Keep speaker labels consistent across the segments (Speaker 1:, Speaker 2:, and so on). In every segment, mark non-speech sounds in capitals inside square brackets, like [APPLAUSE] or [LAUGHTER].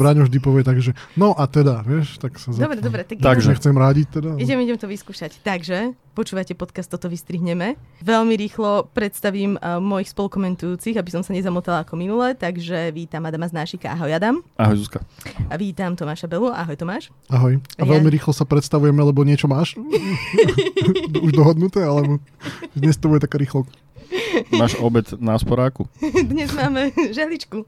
Speaker 1: Braňo vždy povie tak, že no a teda, vieš, tak sa
Speaker 2: Dobre, dobre, tak
Speaker 1: Takže
Speaker 2: idem,
Speaker 1: nechcem rádiť teda.
Speaker 2: idem, idem to vyskúšať. Takže, počúvate podcast, toto vystrihneme. Veľmi rýchlo predstavím uh, mojich spolukomentujúcich, aby som sa nezamotala ako minule. Takže vítam Adama Znášika. Ahoj Adam.
Speaker 3: Ahoj Zuzka.
Speaker 2: A vítam Tomáša Belu. Ahoj Tomáš.
Speaker 1: Ahoj. A
Speaker 2: Ja-
Speaker 1: veľmi rýchlo sa predstavujeme, lebo niečo máš? [LAUGHS] [LAUGHS] Už dohodnuté, alebo dnes to bude taká rýchlo.
Speaker 3: Máš obed na sporáku? [LAUGHS]
Speaker 2: Dnes máme žehličku.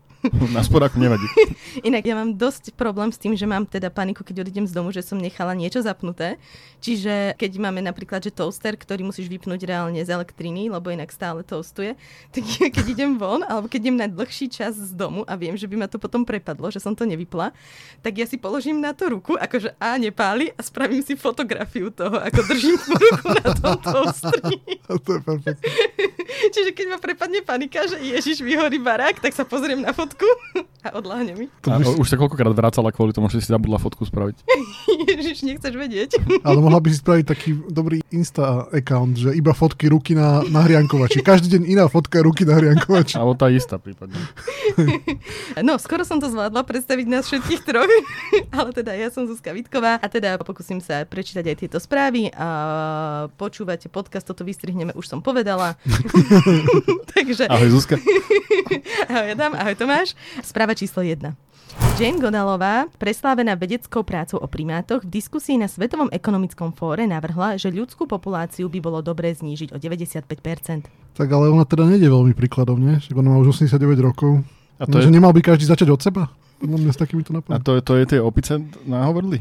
Speaker 3: Na sporáku nevadí. [LAUGHS]
Speaker 2: Inak ja mám dosť problém s tým, že mám teda paniku, keď odídem z domu, že som nechala niečo zapnuté. Čiže keď máme napríklad, že toaster, ktorý musíš vypnúť reálne z elektriny, lebo inak stále toastuje, [LAUGHS] tak ja keď idem von, alebo keď idem na dlhší čas z domu a viem, že by ma to potom prepadlo, že som to nevypla, tak ja si položím na to ruku, akože a nepáli a spravím si fotografiu toho, ako držím ruku na tom toastri.
Speaker 1: To je perfekt.
Speaker 2: Čiže keď ma prepadne panika, že Ježiš vyhorí barák, tak sa pozriem na fotku a odláhne mi.
Speaker 3: A už sa koľkokrát vracala kvôli tomu, že si zabudla fotku spraviť. [LAUGHS]
Speaker 2: Ježiš, nechceš vedieť.
Speaker 1: ale mohla by si spraviť taký dobrý Insta account, že iba fotky ruky na, na hriankovači. Každý deň iná fotka ruky na hriankovači.
Speaker 3: Alebo tá istá prípadne. [LAUGHS]
Speaker 2: No, skoro som to zvládla predstaviť nás všetkých troch, [LAUGHS] ale teda ja som Zuzka Vitková a teda pokúsim sa prečítať aj tieto správy a počúvate podcast, toto vystrihneme, už som povedala. [LAUGHS] Takže
Speaker 3: Ahoj Zuzka. [LAUGHS]
Speaker 2: ahoj Adam, ahoj Tomáš. Správa číslo 1. Jane Godalová, preslávená vedeckou prácou o primátoch, v diskusii na Svetovom ekonomickom fóre navrhla, že ľudskú populáciu by bolo dobré znížiť o 95%.
Speaker 1: Tak ale ona teda nejde veľmi príkladom, nie? Však ona má už 89 rokov.
Speaker 3: A
Speaker 1: No,
Speaker 3: to,
Speaker 1: že
Speaker 3: je,
Speaker 1: nemal by každý začať od seba? Podľa mňa s takýmito
Speaker 3: a
Speaker 1: napadmi.
Speaker 3: to, je, to je tie opice nahovorili?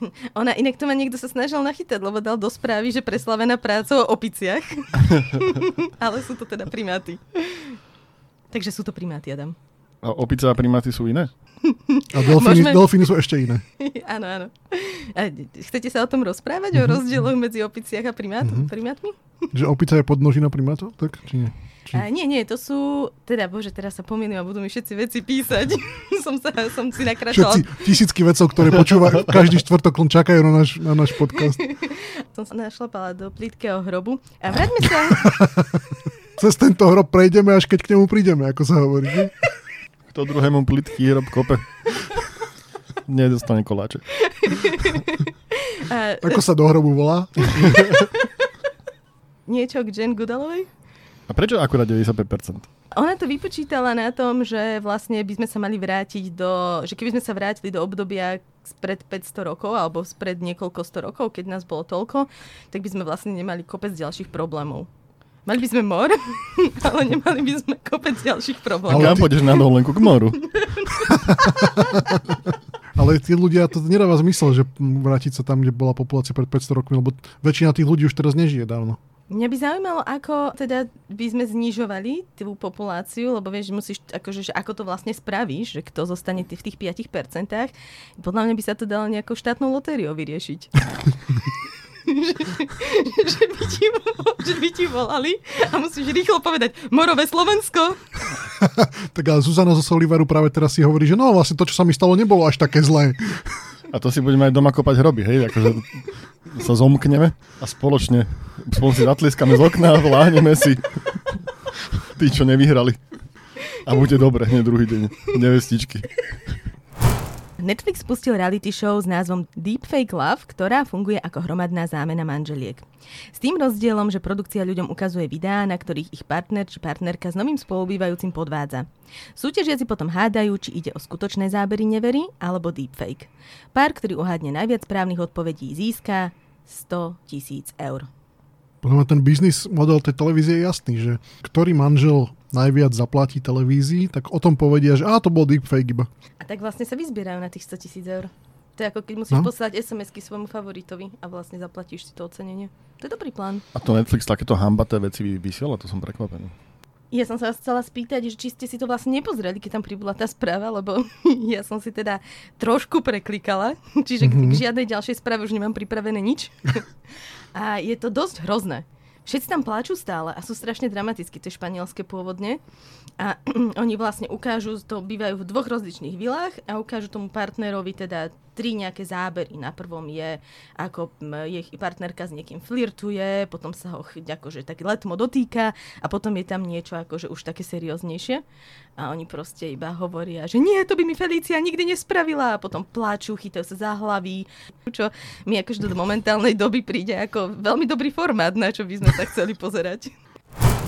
Speaker 3: [LAUGHS]
Speaker 2: Ona inak to ma niekto sa snažil nachytať, lebo dal do správy, že preslavená prácou o opiciach. [LAUGHS] Ale sú to teda primáty. Takže sú to primáty, Adam.
Speaker 3: A opice a primáty sú iné?
Speaker 1: A delfíny,
Speaker 2: Môžeme-
Speaker 1: delfíny sú ešte iné. [LAUGHS]
Speaker 2: áno, áno. A chcete sa o tom rozprávať? O rozdieloch medzi opiciach a primát,
Speaker 1: Mhm.
Speaker 2: primátmi?
Speaker 1: Že opica je podnožina primátov? Tak? Či nie? Či...
Speaker 2: A nie, nie, to sú... Teda, bože, teraz sa pomýlim a budú mi všetci veci písať. [LAUGHS] som, sa, som si nakráčala.
Speaker 1: Všetci tisícky vedcov, ktoré počúvajú každý štvrtok len čakajú na náš, na náš podcast. [LAUGHS]
Speaker 2: Som sa našlapala do plitkého hrobu. A vráťme sa...
Speaker 1: Cez tento hrob prejdeme, až keď k nemu prídeme, ako sa hovorí.
Speaker 3: Kto druhému plitký hrob kope? Nedostane koláče. [LAUGHS]
Speaker 2: A,
Speaker 1: Ako sa do hrobu volá? [LAUGHS]
Speaker 2: niečo k Jane Goodalovej?
Speaker 3: A prečo akurát 95%?
Speaker 2: Ona to vypočítala na tom, že vlastne by sme sa mali vrátiť do, že keby sme sa vrátili do obdobia spred 500 rokov alebo spred niekoľko sto rokov, keď nás bolo toľko, tak by sme vlastne nemali kopec ďalších problémov. Mali by sme mor, [LAUGHS] ale nemali by sme kopec ďalších problémov.
Speaker 1: Ale
Speaker 3: kam
Speaker 1: ty-
Speaker 3: pôjdeš na dovolenku k moru? [LAUGHS]
Speaker 1: Ale tí ľudia, to nedáva zmysel, že vrátiť sa tam, kde bola populácia pred 500 rokmi, lebo väčšina tých ľudí už teraz nežije dávno.
Speaker 2: Mňa by zaujímalo, ako teda by sme znižovali tú populáciu, lebo vieš, musíš, akože, že ako to vlastne spravíš, že kto zostane ty- v tých 5%. Podľa mňa by sa to dalo nejakou štátnou lotériou vyriešiť. [LAUGHS] že, [LAUGHS] že, by ti, že by ti volali a musíš rýchlo povedať Morové Slovensko. [LAUGHS]
Speaker 1: Tak ale Zuzana zo Solivaru práve teraz si hovorí, že no vlastne to, čo sa mi stalo, nebolo až také zlé.
Speaker 3: A to si budeme aj doma kopať hroby, hej? Akože sa zomkneme a spoločne spolu si zatlieskame z okna a vláhneme si tí, čo nevyhrali. A bude dobre hneď druhý deň. Nevestičky.
Speaker 2: Netflix spustil reality show s názvom Deepfake Love, ktorá funguje ako hromadná zámena manželiek. S tým rozdielom, že produkcia ľuďom ukazuje videá, na ktorých ich partner či partnerka s novým spolubývajúcim podvádza. Súťažiaci potom hádajú, či ide o skutočné zábery neverí alebo deepfake. Pár, ktorý uhádne najviac správnych odpovedí, získa 100 tisíc eur.
Speaker 1: Podľa ten biznis model tej televízie je jasný, že ktorý manžel najviac zaplatí televízii, tak o tom povedia, že á, to bol deepfake iba.
Speaker 2: A tak vlastne sa vyzbierajú na tých 100 tisíc eur. To je ako keď musíš
Speaker 1: No.
Speaker 2: poslať SMS-ky svojmu favoritovi a vlastne zaplatíš si to ocenenie. To je dobrý plán.
Speaker 3: A to Netflix takéto hambaté veci vy- vysiela, to som prekvapený.
Speaker 2: Ja som sa vás chcela spýtať, že či ste si to vlastne nepozreli, keď tam pribola tá správa, lebo [LAUGHS] ja som si teda trošku preklikala, čiže mm-hmm. k žiadnej ďalšej správe už nemám pripravené nič. [LAUGHS] A je to dosť hrozné. Všetci tam pláču stále a sú strašne dramaticky, to je španielské pôvodne. A [CLEARS THROAT] oni vlastne ukážu, to bývajú v dvoch rozličných vilách a ukážu tomu partnerovi teda tri nejaké zábery. Na prvom je, ako je partnerka s niekým flirtuje, potom sa ho akože tak letmo dotýka a potom je tam niečo akože už také serióznejšie. A oni proste iba hovoria, že nie, to by mi Felícia nikdy nespravila. A potom pláču, chytajú sa za hlavy. Čo mi akože do momentálnej doby príde ako veľmi dobrý formát, na čo by sme sa chceli pozerať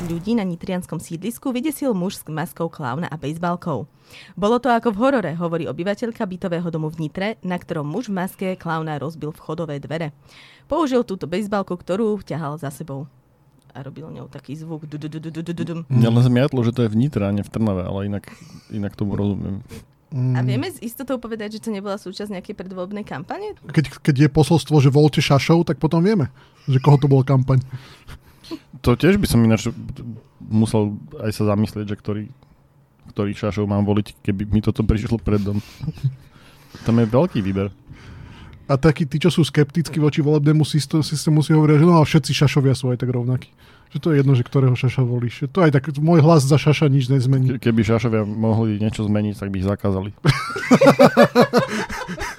Speaker 2: ľudí na nitrianskom sídlisku vydesil muž s maskou klauna a bejsbalkou. Bolo to ako v horore, hovorí obyvateľka bytového domu v Nitre, na ktorom muž v maske klauna rozbil vchodové dvere. Použil túto bejsbalku, ktorú ťahal za sebou a robil ňou taký zvuk.
Speaker 3: Mňa len zmiatlo, že to je v Nitre a nie v Trnave, ale inak, inak tomu rozumiem.
Speaker 2: A vieme s istotou povedať, že to nebola súčasť nejakej predvoľbnej kampane?
Speaker 1: Keď, keď je posolstvo, že voľte šašov, tak potom vieme, že koho to bola kampaň.
Speaker 3: To tiež by som ináč musel aj sa zamyslieť, že ktorý, ktorých šašov mám voliť, keby mi toto prišlo pred dom. Tam je veľký výber.
Speaker 1: A takí tí, čo sú skeptickí voči volebnému systému, si hovoria, že no a všetci šašovia sú aj tak rovnakí. Že to je jedno, že ktorého šaša volíš. To aj tak, môj hlas za šaša nič nezmení.
Speaker 3: Ke, keby šašovia mohli niečo zmeniť, tak by ich zakázali. [LAUGHS]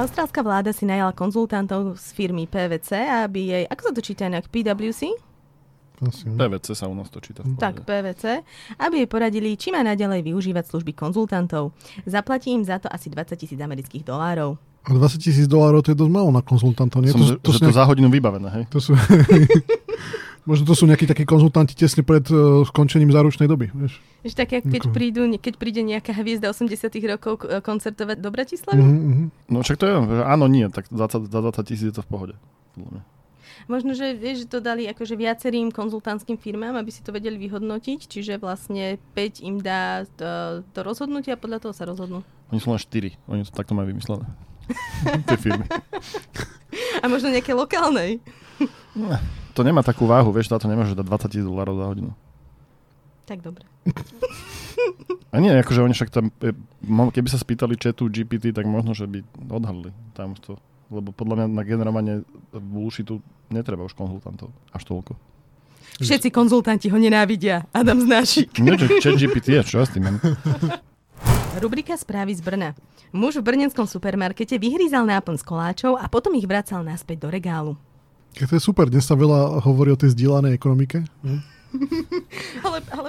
Speaker 2: Austrálska vláda si najala konzultantov z firmy PVC, aby jej, ako sa to číta inak, PwC?
Speaker 3: Asi. PVC sa u nás to číta.
Speaker 2: Tak, PVC, aby jej poradili, či má naďalej využívať služby konzultantov. Zaplatí im za to asi 20 tisíc amerických dolárov.
Speaker 1: A 20 tisíc dolárov to je dosť málo na konzultantov. Nie?
Speaker 3: Som, to, to, to, nejak... za hodinu vybavené, hej?
Speaker 1: To sú... [LAUGHS] Možno to sú nejakí takí konzultanti tesne pred uh, skončením záručnej doby. Vieš?
Speaker 2: Vieš, tak keď, prídu, keď príde nejaká hviezda 80 rokov e, koncertovať do Bratislavy? Mm-hmm.
Speaker 3: No však to je, áno, nie, tak za 20, 20 tisíc je to v pohode.
Speaker 2: Možno, že, vieš, že to dali akože viacerým konzultantským firmám, aby si to vedeli vyhodnotiť, čiže vlastne 5 im dá to, to rozhodnutie a podľa toho sa rozhodnú.
Speaker 3: Oni sú len 4, oni to takto majú vymyslené. [LAUGHS] Tie firmy.
Speaker 2: A možno nejaké lokálnej.
Speaker 3: No, to nemá takú váhu, vieš, táto nemôže dať 20 tisíc dolárov za hodinu.
Speaker 2: Tak dobre.
Speaker 3: A nie, akože oni však tam, e, keby sa spýtali chatu GPT, tak možno, že by odhalili tam to. Lebo podľa mňa na generovanie bullshitu netreba už konzultantov. Až toľko.
Speaker 2: Všetci konzultanti ho nenávidia. Adam Znášik.
Speaker 3: Nie, chat GPT je, čo ja s tým mám?
Speaker 2: Rubrika správy z Brna. Muž v brnenskom supermarkete vyhrízal náplň z koláčov a potom ich vracal naspäť do regálu.
Speaker 1: To je super, dnes sa veľa hovorí o tej zdieľanej ekonomike. [LAUGHS]
Speaker 2: ale, ale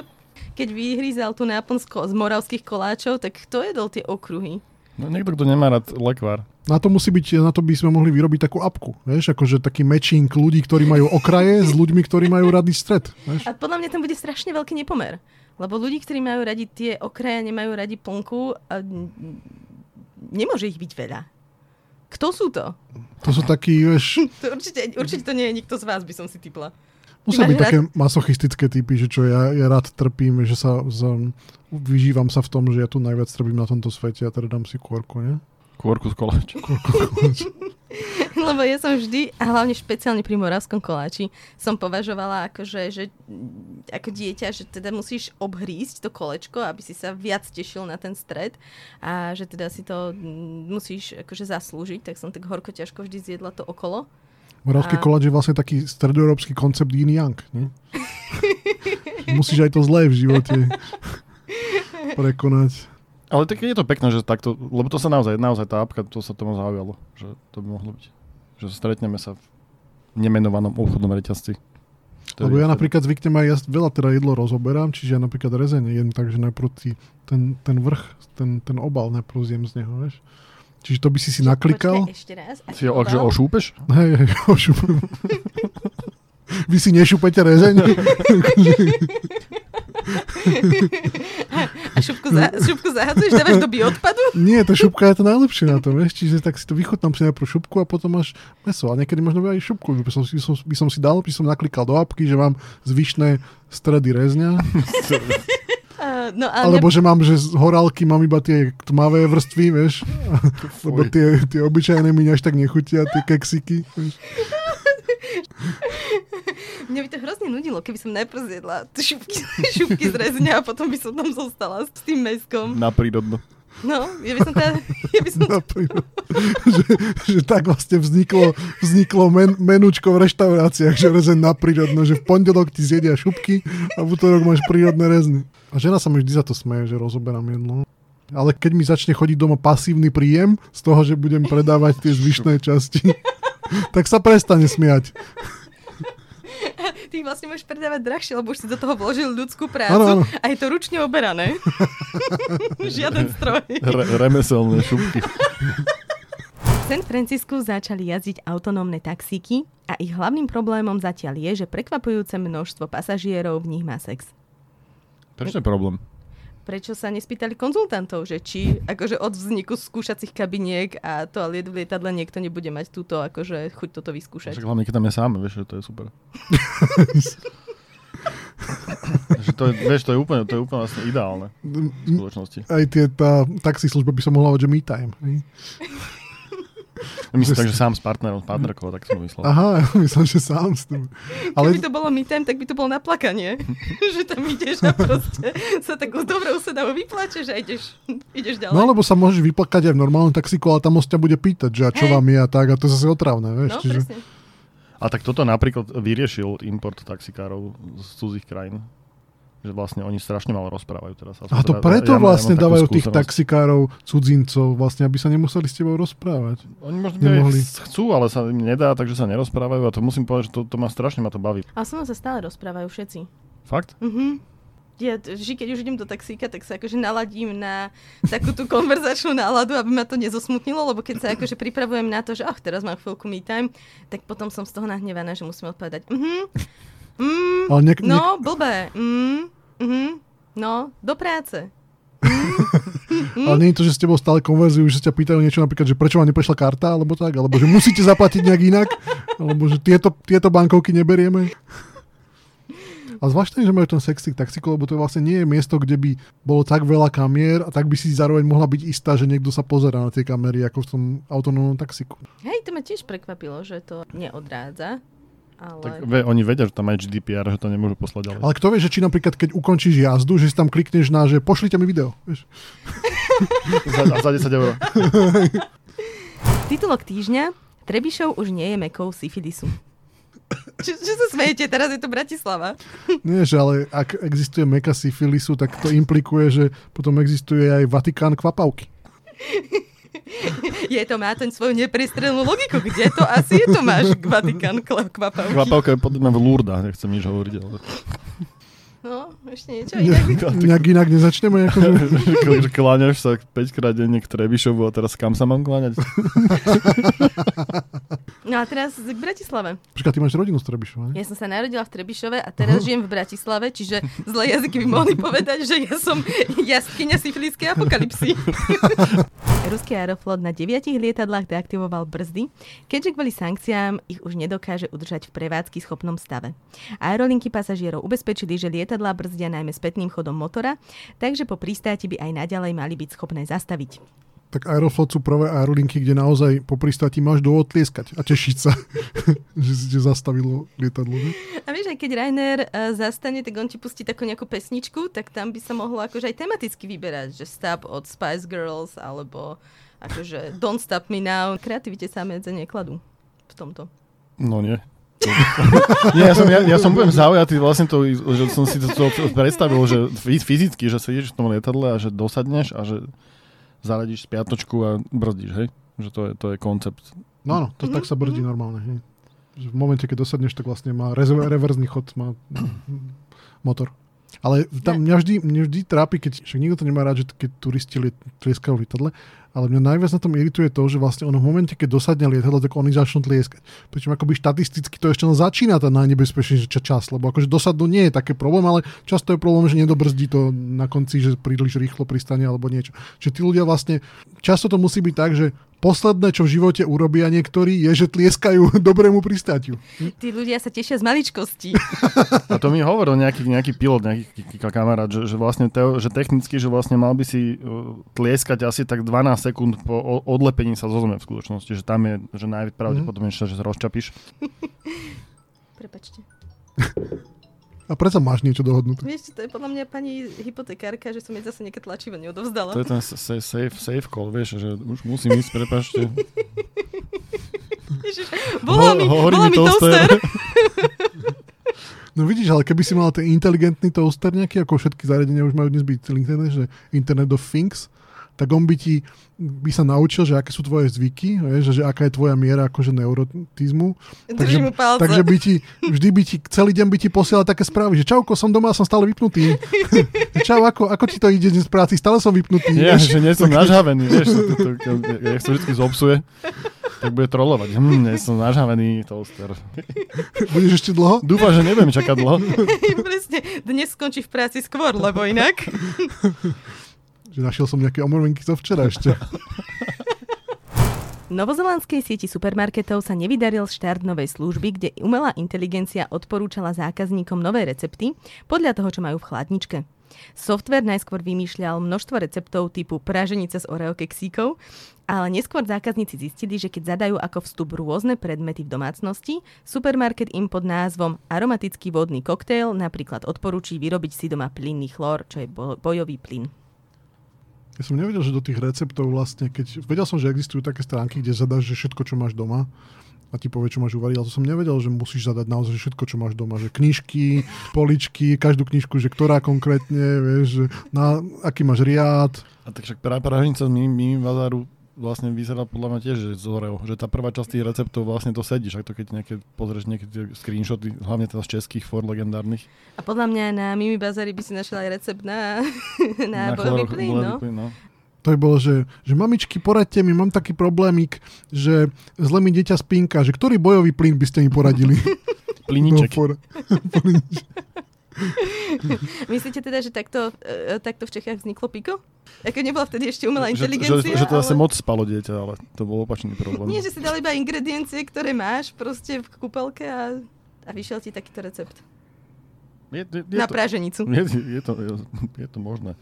Speaker 2: keď vyhrízal tú náplň z moravských koláčov, tak kto jedol tie okruhy?
Speaker 3: No niekto, kto nemá rád lekvár.
Speaker 1: Na to musí byť, na to by sme mohli vyrobiť takú apku, vieš, akože taký matching ľudí, ktorí majú okraje s ľuďmi, ktorí majú rady stred. Vieš?
Speaker 2: A podľa mňa tam bude strašne veľký nepomer. Lebo ľudí, ktorí majú radi tie okraje, nemajú radi plnku, a nemôže ich byť veľa. Kto sú to?
Speaker 1: To sú takí, vieš... [LAUGHS]
Speaker 2: to určite, určite to nie je nikto z vás, by som si typla.
Speaker 1: Musia byť rád... také masochistické typy, že čo ja, ja rád trpím, že sa z, vyžívam sa v tom, že ja tu najviac trpím na tomto svete a teda dám si kôrku, nie?
Speaker 3: Kôrku z koláča. Kôrku z
Speaker 2: koláča. [LAUGHS] [LAUGHS] Lebo ja som vždy, a hlavne špeciálne pri moravskom koláči, som považovala akože, že, ako dieťa, že teda musíš obhrísť to kolečko, aby si sa viac tešil na ten stred a že teda si to musíš akože zaslúžiť, tak som tak horko ťažko vždy zjedla to okolo.
Speaker 1: Moravský a... koláč je vlastne taký stredoeurópsky koncept yin yang. Nie? [LAUGHS] Musíš aj to zlé v živote [LAUGHS] prekonať.
Speaker 3: Ale tak je to pekné, že takto, lebo to sa naozaj, naozaj tá apka, to sa tomu zaujalo, že to by mohlo byť. Že stretneme sa v nemenovanom obchodnom reťazci.
Speaker 1: Lebo ja napríklad zvyknem aj, ja veľa teda jedlo rozoberám, čiže ja napríklad rezeň jem tak, že najprv ten, ten vrch, ten, ten obal najprv zjem z neho, vieš. Čiže to by si si naklikal.
Speaker 2: Počkaj, ešte raz.
Speaker 3: Si ho ošúpeš?
Speaker 1: Hej, hej, [LAUGHS] ošúpem. Vy si nešúpete rezeň?
Speaker 2: A [LAUGHS] [LAUGHS] šupku, za, šupku zahadzuješ, dávaš do bioodpadu? [LAUGHS]
Speaker 1: Nie, tá šupka je to najlepšie na tom, vieš, čiže tak si to vychutnám si najprv šupku a potom máš meso. A niekedy možno aj šupku, by som, by som, by som si dal, by som naklikal do apky, že mám zvyšné stredy rezňa. [LAUGHS]
Speaker 2: no, ale
Speaker 1: Alebo ne... že mám, že z horálky mám iba tie tmavé vrstvy, vieš. [LAUGHS] Lebo tie, tie obyčajné mi až tak nechutia, tie keksiky. Vieš.
Speaker 2: Mňa by to hrozne nudilo, keby som najprv zjedla šupky, [LAUGHS] šupky z rezňa a potom by som tam zostala s tým meskom.
Speaker 3: Na prírodno.
Speaker 2: No, ja by som teda... Ja by som... [LAUGHS]
Speaker 1: Že, že tak vlastne vzniklo, vzniklo men, menučko v reštauráciách, že rezen na prírodno, že v pondelok ti zjedia šupky a v útorok máš prírodné rezny. A žena sa mi vždy za to smeje, že rozoberám jedlo. Ale keď mi začne chodiť doma pasívny príjem z toho, že budem predávať tie zvyšné časti, tak sa prestane smiať.
Speaker 2: Ty vlastne môžeš predávať drahšie, lebo už si do toho vložil ľudskú prácu
Speaker 1: Áno, áno.
Speaker 2: a je to ručne oberané. [LAUGHS] Žiaden stroj.
Speaker 3: Re- remeselné šupky.
Speaker 2: V San Francisku začali jazdiť autonómne taxíky a ich hlavným problémom zatiaľ je, že prekvapujúce množstvo pasažierov v nich má sex.
Speaker 3: Prečo je problém?
Speaker 2: Prečo sa nespýtali konzultantov, že či akože od vzniku skúšacích kabiniek a toaliet v lietadle niekto nebude mať túto akože chuť toto vyskúšať.
Speaker 3: Však hlavne, keď tam je sám, vieš, že to je super. [LAUGHS] že to je, vieš, to je úplne, to je úplne vlastne ideálne v spoločnosti.
Speaker 1: Aj tie, tá taxislužba by som mohla hovať, že me time.
Speaker 3: Myslím tak, že sám s partnerom, s partnerkou, tak som myslel.
Speaker 1: Aha, [LAUGHS] ja myslím, že sám s tým. Ale
Speaker 2: Keby to bolo me time, tak by to bolo naplakanie. [LAUGHS] že tam ideš a proste sa tak dobrou sedavou vyplačeš a ideš, ideš ďalej.
Speaker 1: No lebo sa môžeš vyplakať aj v normálnom taxíku, ale tam ťa bude pýtať, že a čo
Speaker 2: Hej.
Speaker 1: vám je a tak, a to je zase otravné, vieš.
Speaker 2: no
Speaker 1: čiže...
Speaker 2: presne.
Speaker 3: A tak toto napríklad vyriešil import taxikárov z cudzích krajín. Že vlastne oni strašne malo rozprávajú teraz.
Speaker 1: A to
Speaker 3: Teda-
Speaker 1: preto
Speaker 3: ja
Speaker 1: vlastne
Speaker 3: ja
Speaker 1: dávajú tých taxikárov, cudzincov, vlastne, aby sa nemuseli s tebou rozprávať.
Speaker 3: Oni možno
Speaker 1: nemohli.
Speaker 3: chcú, ale sa im nedá, takže sa nerozprávajú a to musím povedať, že to, to ma strašne ma to baví.
Speaker 2: A so mnou sa stále rozprávajú všetci.
Speaker 3: Fakt?
Speaker 2: Mhm. Ja, vždy, keď už idem do taxíka, tak sa akože naladím na takú tú konverzačnú náladu, aby ma to nezosmutnilo, lebo keď sa akože pripravujem na to, že ach, teraz mám chvíľku me time, tak potom som z toho nahnevaná, že musím odpovedať mhm, mm,
Speaker 1: Ale niek-
Speaker 2: no, blbé, mm, mhm, no, do práce. [LAUGHS]
Speaker 1: Ale nie je to, že s tebou stále konverzujú, že sa ťa pýtajú niečo napríklad, že prečo vám neprešla karta, alebo tak, alebo že musíte zaplatiť nejak inak, alebo že tieto, tieto bankovky neberieme. A zvláštne, že majú ten sexy taxíko, lebo to vlastne nie je miesto, kde by bolo tak veľa kamier a tak by si zároveň mohla byť istá, že niekto sa pozerá na tie kamery ako v tom autonómnom taxíku.
Speaker 2: Hej, to ma tiež prekvapilo, že to neodrádza, ale...
Speaker 3: Tak ve, oni vedia, že tam aj GDPR, že to nemôžu poslať ďalej.
Speaker 1: Ale kto vie, že či napríklad keď ukončíš jazdu, že si tam klikneš na, že pošlite mi video. Vieš? [LAUGHS]
Speaker 3: Za, za 10 eur. [LAUGHS]
Speaker 2: Titulok týždňa. Trebišov už nie je mekou syfilisu. Čo, [LAUGHS] čo sa smejete? Teraz je to Bratislava.
Speaker 1: Nie, že ale ak existuje meka syfilisu, tak to implikuje, že potom existuje aj Vatikán kvapavky. [LAUGHS]
Speaker 2: Je to, má ten svoju neprestrelnú logiku. Kde to asi je to máš Vatikán kvapavky?
Speaker 3: Kvapavka je podľa mňa v Lourdách, nechcem nič hovoriť, ale...
Speaker 2: No, ešte niečo
Speaker 1: Ne,
Speaker 2: iné.
Speaker 1: nejak inak nezačneme. [LAUGHS]
Speaker 3: Že kláňaš sa 5 krát denne k Trebišovu a teraz kam sa mám kláňať? [LAUGHS]
Speaker 2: No a teraz k Bratislave.
Speaker 1: Počkaj, ty máš rodinu z Trebišova, ne?
Speaker 2: Ja som sa narodila v Trebišove a teraz žijem v Bratislave, čiže zlé jazyky by mohli [LAUGHS] povedať, že ja som jaskýňa syfiliskej apokalipsy. Ruský aeroflot na deviatich lietadlách deaktivoval brzdy, keďže kvôli sankciám ich už nedokáže udržať v prevádzky schopnom stave. Aerolinky pasažierov ubezpečili, že lietadlá brzdia najmä spätným chodom motora, takže po pristáti by aj naďalej mali byť schopné zastaviť.
Speaker 1: Tak Aeroflot sú prvé aerolinky, kde naozaj po pristáti máš dôvod tlieskať a tešiť sa, [LAUGHS] že si zastavilo lietadlo. Ne?
Speaker 2: A vieš, aj keď Rainer uh, zastane, tak on ti pustí takú nejakú pesničku, tak tam by sa mohlo akože aj tematicky vyberať, že Stop od Spice Girls, alebo akože Don't Stop Me Now. Kreativite sa medze nekladú v tomto.
Speaker 3: No nie. [LAUGHS] Nie, ja som, ja, ja som budem zaujatý vlastne to, že som si to, to, predstavil, že fy- fyzicky, že sedíš v tom lietadle a že dosadneš a že zaradíš spiatočku a brzdíš, hej? Že to je, to je koncept.
Speaker 1: No áno, to tak sa brdí normálne. Hej. Že v momente, keď dosadneš, tak vlastne má rez- reverzný chod, má [CLEARS THROAT] motor. Ale tam mňa vždy, mňa vždy trápi, keď však nikto to nemá rád, že keď turisti liet, tlieskajú v lietadle, ale mňa najviac na tom irituje to, že vlastne ono v momente, keď dosadne lietadlo, tak oni začnú tlieskať. Pričom akoby štatisticky to ešte len začína tá najnebezpečnejšia čas, lebo akože dosadnú nie je také problém, ale často je problém, že nedobrzdí to na konci, že príliš rýchlo pristane alebo niečo. Čiže tí ľudia vlastne, často to musí byť tak, že posledné, čo v živote urobia niektorí, je, že tlieskajú [LAUGHS] dobrému pristátiu.
Speaker 2: Tí ľudia sa tešia z maličkosti.
Speaker 3: A to mi hovoril nejaký, nejaký pilot, nejaký kamarát, že, že vlastne teo, že technicky, že vlastne mal by si uh, tlieskať asi tak 12 sekúnd po odlepení sa zo zeme v skutočnosti, že tam je že najpravdepodobnejšie, že sa rozčapíš.
Speaker 2: Prepačte. [LAUGHS]
Speaker 1: A predsa máš niečo dohodnuté.
Speaker 2: Vieš, to je podľa mňa pani hypotekárka, že som jej zase nejaké tlačivo neodovzdala.
Speaker 3: To je ten safe, safe, call, vieš, že už musím ísť, prepašte. [LAUGHS]
Speaker 2: Ježiš, bola mi, bola
Speaker 3: mi
Speaker 2: mi toaster. [LAUGHS]
Speaker 1: No vidíš, ale keby si mal ten inteligentný toaster nejaký, ako všetky zariadenia už majú dnes byť internet, že Internet of Things, tak on by ti by sa naučil, že aké sú tvoje zvyky, vieš, že aká je tvoja miera akože neurotizmu.
Speaker 2: Palce.
Speaker 1: takže by ti, vždy by ti, celý deň by ti posielal také správy, že čauko, som doma, som stále vypnutý. [LAUGHS] Čau, ako, ako ti to ide dnes v práci, stále som vypnutý.
Speaker 3: Nie,
Speaker 1: vieš.
Speaker 3: že nie som nažhavený, vieš, to, to, to, vždy zobsuje, tak bude trolovať. Hm, nie som nažhavený toaster.
Speaker 1: Budeš ešte dlho?
Speaker 3: Dúfam, že nebudem čakať dlho. [LAUGHS]
Speaker 2: Presne, dnes skončí v práci skôr, lebo inak. [LAUGHS]
Speaker 1: Že našiel som nejaké omrvenky zo včera ešte. [LAUGHS]
Speaker 2: Novozelandskej sieti supermarketov sa nevydaril štart novej služby, kde umelá inteligencia odporúčala zákazníkom nové recepty podľa toho, čo majú v chladničke. Software najskôr vymýšľal množstvo receptov typu praženice z oreo keksíkov, ale neskôr zákazníci zistili, že keď zadajú ako vstup rôzne predmety v domácnosti, supermarket im pod názvom aromatický vodný koktejl napríklad odporúči vyrobiť si doma plynný chlór, čo je bo- bojový plyn.
Speaker 1: Ja som nevedel, že do tých receptov vlastne, keď... Vedel som, že existujú také stránky, kde zadáš, že všetko, čo máš doma a ti povie, čo máš uvariť, ale to som nevedel, že musíš zadať naozaj všetko, čo máš doma, že knižky, poličky, každú knižku, že ktorá konkrétne, vieš, na, aký máš riad.
Speaker 3: A tak však pra, pražnica z Mimi, Mimi Bazaru vlastne vyzerá podľa mňa tiež že z Oreo, že tá prvá časť tých receptov vlastne to sedíš, ak to keď nejaké, pozrieš nejaké tie screenshoty, hlavne teda z českých for legendárnych.
Speaker 2: A podľa mňa na Mimi Bazari by si našiel aj recept na, [LAUGHS] na, na bojový plyn, no.
Speaker 3: plyn, no.
Speaker 1: To je bolo, že, že mamičky, poradte mi, mám taký problémik, že zle mi dieťa spinka, že ktorý bojový plyn by ste mi poradili? [LAUGHS]
Speaker 3: Plíniček.
Speaker 1: No, por- [LAUGHS] [LAUGHS]
Speaker 2: Myslíte teda, že takto, e, takto v Čechách vzniklo Piko? Ako nebola vtedy ešte umelá
Speaker 3: že,
Speaker 2: inteligencia?
Speaker 3: že, že to zase
Speaker 2: ale...
Speaker 3: moc spalo dieťa, ale to bol opačný problém.
Speaker 2: Nie, že si dali iba ingrediencie, ktoré máš proste v kúpelke a, a vyšiel ti takýto recept.
Speaker 3: je, je, je
Speaker 2: na
Speaker 3: to,
Speaker 2: praženicu.
Speaker 3: je, je, to, je, je to možné.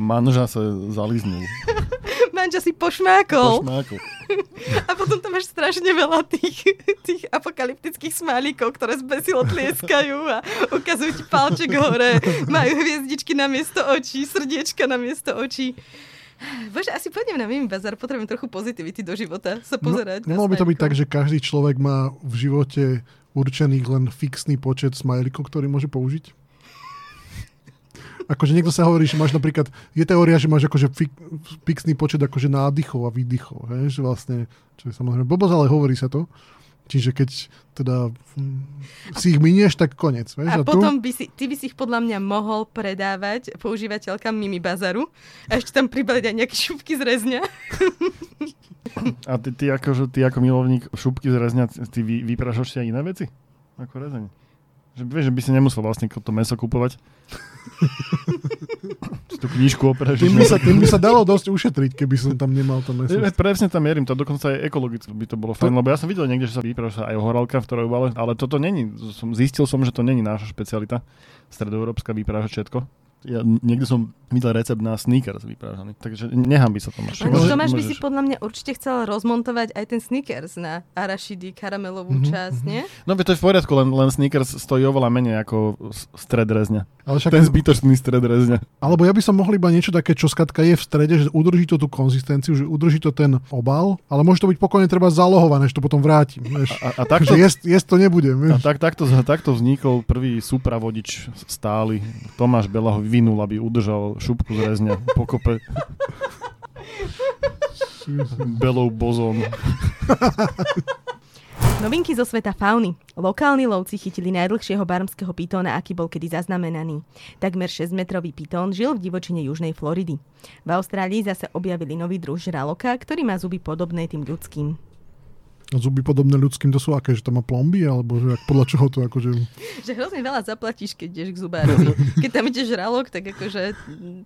Speaker 3: Manža sa zaliznul. [LAUGHS]
Speaker 2: Manža si pošmákol.
Speaker 3: Pošmákol. [LAUGHS]
Speaker 2: A potom tam máš strašne veľa tých, tých apokalyptických smálíkov, ktoré zbesilo tlieskajú a ukazujú ti palček hore. Majú hviezdičky na miesto očí, srdiečka na miesto očí. Bože, asi pôjdem na Mimi Bazar, potrebujem trochu pozitivity do života, sa pozerať.
Speaker 1: No, by to byť tak, že každý človek má v živote určených len fixný počet smajlikov, ktorý môže použiť? Akože niekto sa hovorí, že máš napríklad, je teória, že máš akože fik, fixný počet akože nádychov a výdychov, hej? že vlastne, čo je samozrejme blbosť, ale hovorí sa to. Čiže keď teda hm, si ich minieš, tak konec. Vieš?
Speaker 2: A
Speaker 1: tu?
Speaker 2: potom by si, ty by si ich podľa mňa mohol predávať používateľkám Mimi Bazaru a ešte tam pribaliť aj nejaké šupky z rezňa.
Speaker 3: A ty, ty, akože, ty ako milovník šupky z rezňa, ty vy, vyprášaš si aj iné veci? Ako rezeň. Že, vieš, že by si nemusel vlastne to meso kupovať. Si tú knižku opražíš.
Speaker 1: Tým by, sa, tým by sa dalo dosť ušetriť, keby som tam nemal to meso.
Speaker 3: Ja, presne tam mierím, to dokonca aj ekologicky by to bolo fajn, lebo ja som videl niekde, že sa vypráša aj horálka v trojobale, ale toto není, som, zistil som, že to není naša špecialita, stredoeurópska vypráža všetko. Ja niekde som videl recept na sneakers vyprážaný, takže nechám by sa to máš.
Speaker 2: Lenže Tomáš by si podľa mňa určite chcel rozmontovať aj ten Snickers na arašidy, karamelovú
Speaker 1: Mhm,
Speaker 2: časť, nie?
Speaker 3: No veď to je v poriadku, len, len sneakers stojí oveľa menej ako stred rezňa.
Speaker 1: Ale však,
Speaker 3: Ten zbytočný stred rezňa.
Speaker 1: Alebo ja by som mohol iba niečo také, čo skatka je v strede, že udrží to tú konzistenciu, že udrží to ten obal, ale môže to byť pokojne treba zalohované, že to potom vrátim. Vieš.
Speaker 3: A, a
Speaker 1: Takže
Speaker 3: takto,
Speaker 1: jesť, jesť to nebudem.
Speaker 3: a
Speaker 1: Vieš.
Speaker 3: tak, takto, takto vznikol prvý supravodič stály. Tomáš Bela ho vyvinul, aby udržal šupku z rezňa po kope. Belou bozón.
Speaker 2: Novinky zo sveta fauny. Lokálni lovci chytili najdlhšieho barmského pitóna, aký bol kedy zaznamenaný. Takmer 6-metrový pitón žil v divočine južnej Floridy. V Austrálii zase objavili nový druh žraloka, ktorý má zuby podobné tým ľudským.
Speaker 1: Zuby podobné ľudským, to sú aké, že to má plomby, alebo že ak- podľa čoho to akože... [LAUGHS]
Speaker 2: Že hrozne veľa zaplatíš, keď ideš k zubárovi. [LAUGHS] Keď tam ide žralok, tak akože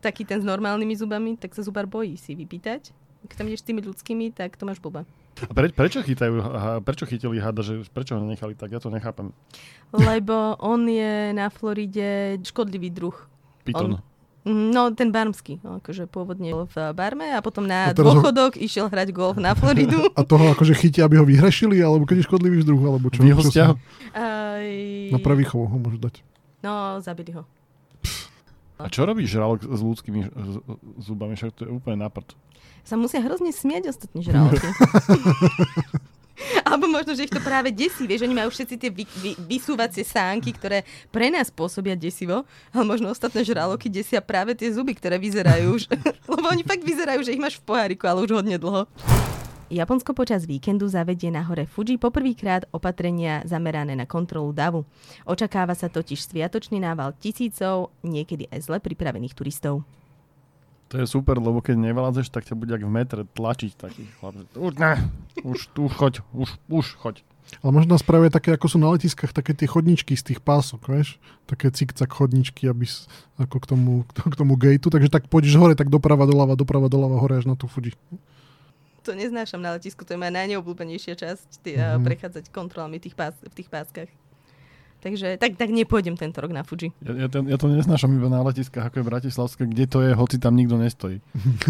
Speaker 2: taký ten s normálnymi zubami, tak sa zubár bojí si vypýtať. Keď tam ideš s tými ľudskými, tak to máš blbá.
Speaker 3: A pre, prečo chytajú, prečo chytili hada, že prečo ho nechali tak? Ja to nechápem.
Speaker 2: Lebo on je na Floride škodlivý druh.
Speaker 3: Python.
Speaker 2: Mm, No, ten barmský, no, akože pôvodne bol v Barme a potom na
Speaker 1: A teraz ho-
Speaker 2: dôchodok išiel hrať golf na Floridu. [LAUGHS]
Speaker 1: A toho akože chytia, aby ho vyhrešili, alebo keď je škodlivý druh, alebo čo?
Speaker 3: Vyhostia ho?
Speaker 2: Aj...
Speaker 1: Na prvý chov ho môžu dať.
Speaker 2: No, zabili ho.
Speaker 3: A čo robí žralok s ľudskými z- zubami? Však to je úplne naprd.
Speaker 2: Sa musia hrozne smieť ostatní žraloky. [LAUGHS] [LAUGHS] [LAUGHS] Alebo možno, že ich to práve desí. Vieš, oni majú všetci tie vy, vy, vysúvacie sánky, ktoré pre nás pôsobia desivo, ale možno ostatné žraloky desia práve tie zuby, ktoré vyzerajú už. [LAUGHS] [LAUGHS] Lebo oni fakt vyzerajú, že ich máš v poháriku, ale už hodne dlho. Japonsko počas víkendu zavedie na hore Fuji poprvýkrát opatrenia zamerané na kontrolu davu. Očakáva sa totiž sviatočný nával tisícov, niekedy aj zle pripravených turistov.
Speaker 3: To je super, lebo keď nevládzeš, tak ťa bude jak v metre tlačiť taký chlap. Už ne, už tu choď, už, už choď.
Speaker 1: Ale možno spravia také, ako sú na letiskách, také tie chodničky z tých pások, vieš? Také cikcak chodničky, aby s, ako k tomu, k tomu gateu, takže tak pôjdeš hore, tak doprava, doľava, doprava, doľava, hore až na tú Fuji.
Speaker 2: To neznášam na letisku, to je moja najneobľúbenejšia časť, tý,
Speaker 1: Mhm.
Speaker 2: mm-hmm. prechádzať kontrolami tých pás, v tých páskach. Takže tak, tak nepôjdem tento rok na Fuji.
Speaker 3: Ja, ja, to, ja to neznášam iba na letiskách, ako je Bratislavské, kde to je, hoci tam nikto nestojí.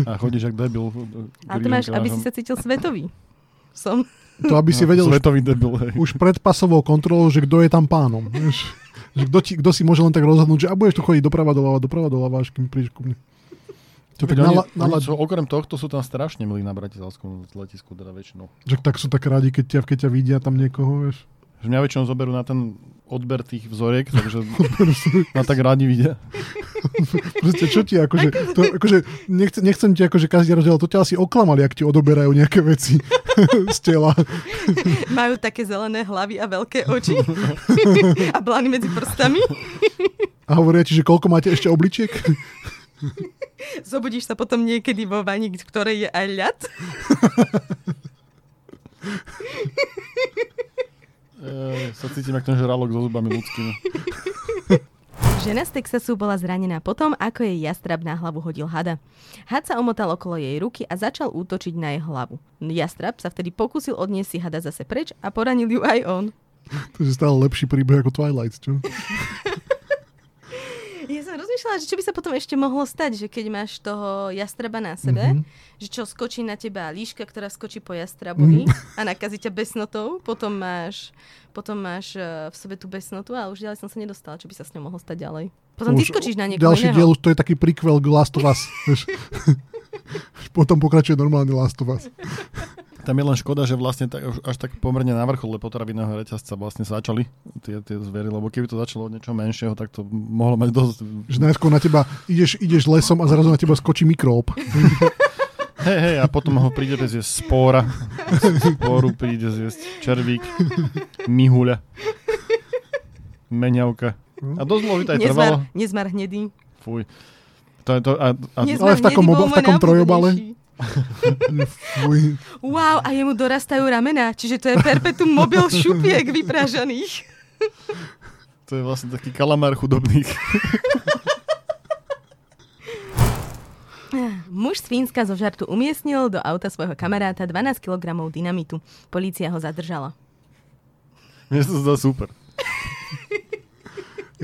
Speaker 3: A chodíš jak debil.
Speaker 2: Ale to máš, aby si sa cítil svetový. Som.
Speaker 1: To aby si vedel už,
Speaker 3: Svetový debil, hej.
Speaker 1: už pred pasovou kontrolou, že kto je tam pánom, vieš? Že kto, ti, kto si môže len tak rozhodnúť, že a budeš tu chodiť doprava, doľava, doprava, doľava, až kým prídeš ku mne. To tak
Speaker 3: Veď oni,
Speaker 1: nala,
Speaker 3: oni
Speaker 1: nala,
Speaker 3: sú, okrem tohto sú tam strašne milí na Bratislavskom letisku, teda väčšinou.
Speaker 1: že tak sú tak radi, keď ťa, keď ťa vidia tam niekoho, vieš.
Speaker 3: Že mňa väčšinou zoberú na ten odber tých vzoriek, takže ma tak radi vidia.
Speaker 1: Proste čo ti akože, to, akože nechcem, nechcem ti akože každý rozdiel, to ťa asi oklamali, ak ti odoberajú nejaké veci z tela.
Speaker 2: Majú také zelené hlavy a veľké oči. a blány medzi prstami.
Speaker 1: A hovoria ti, že koľko máte ešte obličiek?
Speaker 2: Zobudíš sa potom niekedy vo vani, v ktorej je aj ľad.
Speaker 3: E, sa cítim ako ten žralok so zubami ľudskými. [LAUGHS]
Speaker 2: Žena z Texasu bola zranená potom, ako jej jastrab na hlavu hodil hada. Had sa omotal okolo jej ruky a začal útočiť na jej hlavu. Jastrab sa vtedy pokúsil odniesť si hada zase preč a poranil ju aj on.
Speaker 1: To je stále lepší príbeh ako Twilight, čo? [LAUGHS]
Speaker 2: Rozmýšľala, že čo by sa potom ešte mohlo stať, že keď máš toho jastraba na sebe,
Speaker 1: Mhm.
Speaker 2: mm-hmm. že čo skočí na teba líška, ktorá skočí po jastrabovi mm-hmm. a nakazí ťa besnotou, potom máš, potom máš uh, v sebe tú besnotu a už ďalej som sa nedostala, čo by sa s ňou mohlo stať ďalej. Potom ty
Speaker 1: Už
Speaker 2: skočíš na niekoho
Speaker 1: Ďalší
Speaker 2: iného.
Speaker 1: diel, už to je taký prequel k Last of Us. [LAUGHS] Potom pokračuje normálny Last of Us.
Speaker 3: Tam je len škoda, že vlastne tak, až tak pomerne na vrchole potravinného reťazca vlastne začali tie, tie zvery, lebo keby to začalo od niečo menšieho, tak to mohlo mať dosť...
Speaker 1: Že najskôr na teba ideš, ideš lesom a zrazu na teba skočí mikrób. [LAUGHS]
Speaker 3: Hej, hej, a potom ho príde zjesť spóra, spóru príde zjesť červík, mihuľa, meňavka. A dosť dlho by to aj trvalo.
Speaker 2: Nezmar, nezmar hnedý.
Speaker 3: Fuj. To je to, a, a,
Speaker 2: Nezmar
Speaker 1: Ale v takom obo- v takom trojobale.
Speaker 2: Wow, a jemu dorastajú ramená, čiže to je perpetuum mobil šupiek vypražaných.
Speaker 3: to je vlastne taký kalamár chudobných.
Speaker 2: Muž z Fínska zo žartu umiestnil do auta svojho kamaráta 12 kg dynamitu. Polícia ho zadržala.
Speaker 3: Mne sa to zdá super.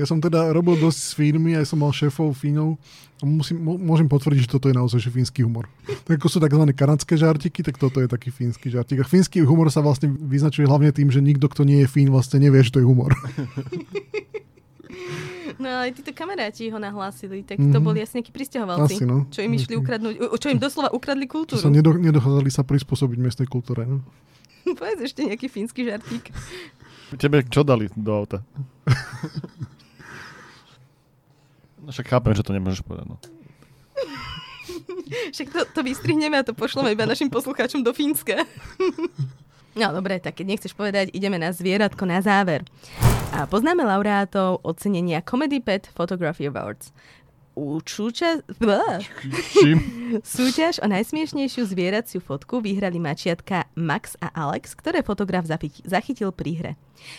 Speaker 1: Ja som teda robil dosť s Fínmi, aj som mal šéfov Fínov. A musím, môžem potvrdiť, že toto je naozaj fínsky humor. [LAUGHS] Tak ako sú tzv. kanadské žartiky, tak toto je taký fínsky žartik. A fínsky humor sa vlastne vyznačuje hlavne tým, že nikto, kto nie je Fín, vlastne nevie, že to je humor. [LAUGHS]
Speaker 2: No ale títo kamaráti ho nahlásili, tak to
Speaker 1: Mhm.
Speaker 2: boli asi nejakí pristahovalci.
Speaker 1: Asi, no.
Speaker 2: Čo im išli ukradnúť, u- čo im doslova ukradli
Speaker 1: Čo
Speaker 2: kultúru.
Speaker 1: sa nedo, nedochádzali sa prispôsobiť miestnej kultúre. No? [LAUGHS]
Speaker 2: Povedz ešte nejaký fínsky žartík.
Speaker 3: Tebe čo dali do auta? Však chápem, že to nemôžeš povedať. No.
Speaker 2: Však to, to vystrihneme a to pošleme iba našim poslucháčom do Fínska. No dobre, tak keď nechceš povedať, ideme na zvieratko na záver. A poznáme laureátov ocenenia Comedy Pet Photography Awards. U čúča... Blá.
Speaker 3: Čím?
Speaker 2: Súťaž o najsmiešnejšiu zvieraciu fotku vyhrali mačiatka Max a Alex, ktoré fotograf zachytil pri hre.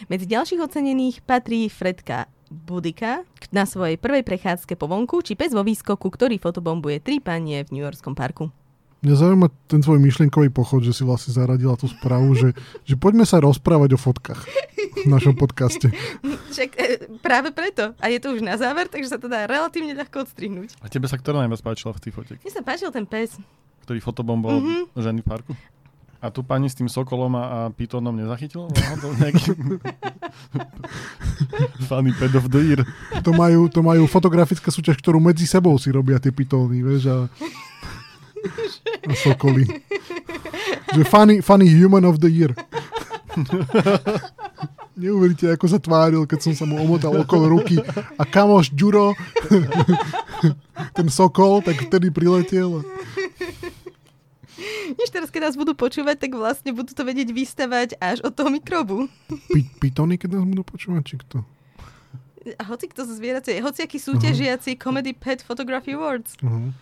Speaker 2: Medzi ďalších ocenených patrí Fredka Budika na svojej prvej prechádzke po vonku, či pes vo výskoku, ktorý fotobombuje tri panie v New Yorkskom parku.
Speaker 1: Mňa zaujíma ten tvoj myšlienkový pochod, že si vlastne zaradila tú správu, že, že poďme sa rozprávať o fotkách v našom podcaste.
Speaker 2: Však e, práve preto. A je to už na záver, takže sa to dá relatívne ľahko odstrihnúť.
Speaker 3: A tebe sa ktorá najviac páčila v tej fote?
Speaker 2: Mne sa páčil ten pes.
Speaker 3: Ktorý fotobomboval mm-hmm. ženy v parku? A tu pani s tým sokolom a, a nezachytil? [LAUGHS] Náhodou nejaký... [LAUGHS] Funny pet of the year.
Speaker 1: To majú, to majú fotografická súťaž, ktorú medzi sebou si robia tie pitóny, vieš, a, [LAUGHS] a sokoly. Že funny, funny human of the year. Neuveríte, ako sa tváril, keď som sa mu omotal okolo ruky. A kamoš Ďuro, ten sokol, tak vtedy priletel.
Speaker 2: Než teraz, keď nás budú počúvať, tak vlastne budú to vedieť vystavať až od toho mikrobu.
Speaker 1: P- pitony, keď nás budú počúvať, či kto?
Speaker 2: A hoci kto zo zvieracie, hoci aký súťažiaci uh-huh. Comedy Pet Photography Awards.
Speaker 1: Uh-huh.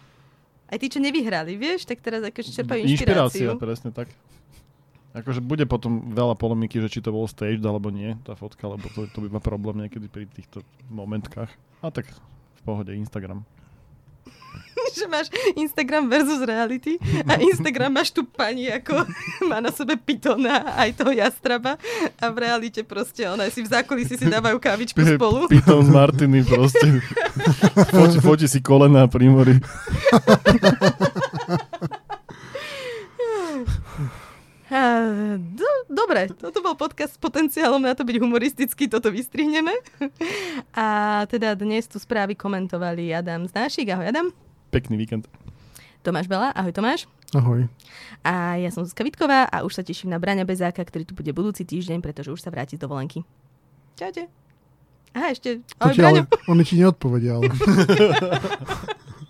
Speaker 2: Aj tí, čo nevyhrali, vieš, tak teraz akože čerpajú
Speaker 3: Inšpirácia,
Speaker 2: inšpiráciu.
Speaker 3: presne tak. Akože bude potom veľa polemiky, že či to bol staged alebo nie, tá fotka, lebo to, to by ma problém niekedy pri týchto momentkách. A tak v pohode Instagram. [LAUGHS]
Speaker 2: že máš Instagram versus reality a Instagram máš tu pani, ako [LAUGHS] má na sebe pitona aj toho jastraba a v realite proste ona si v zákulisí si dávajú kávičku spolu.
Speaker 3: Piton z Martiny proste. [LAUGHS] foti, foti si kolena pri mori.
Speaker 2: Do, dobre, toto bol podcast s potenciálom na to byť humoristický, toto vystrihneme. A teda dnes tu správy komentovali Adam Znášik. Ahoj Adam.
Speaker 3: Pekný víkend.
Speaker 2: Tomáš Bela. Ahoj Tomáš.
Speaker 1: Ahoj.
Speaker 2: A ja som Zuzka Vitková a už sa teším na Braňa Bezáka, ktorý tu bude budúci týždeň, pretože už sa vráti z dovolenky. Čaute. Aha, ešte. Ahoj,
Speaker 1: ti, ale,
Speaker 2: Braňo.
Speaker 1: oni ti neodpovedia, ale... [LAUGHS]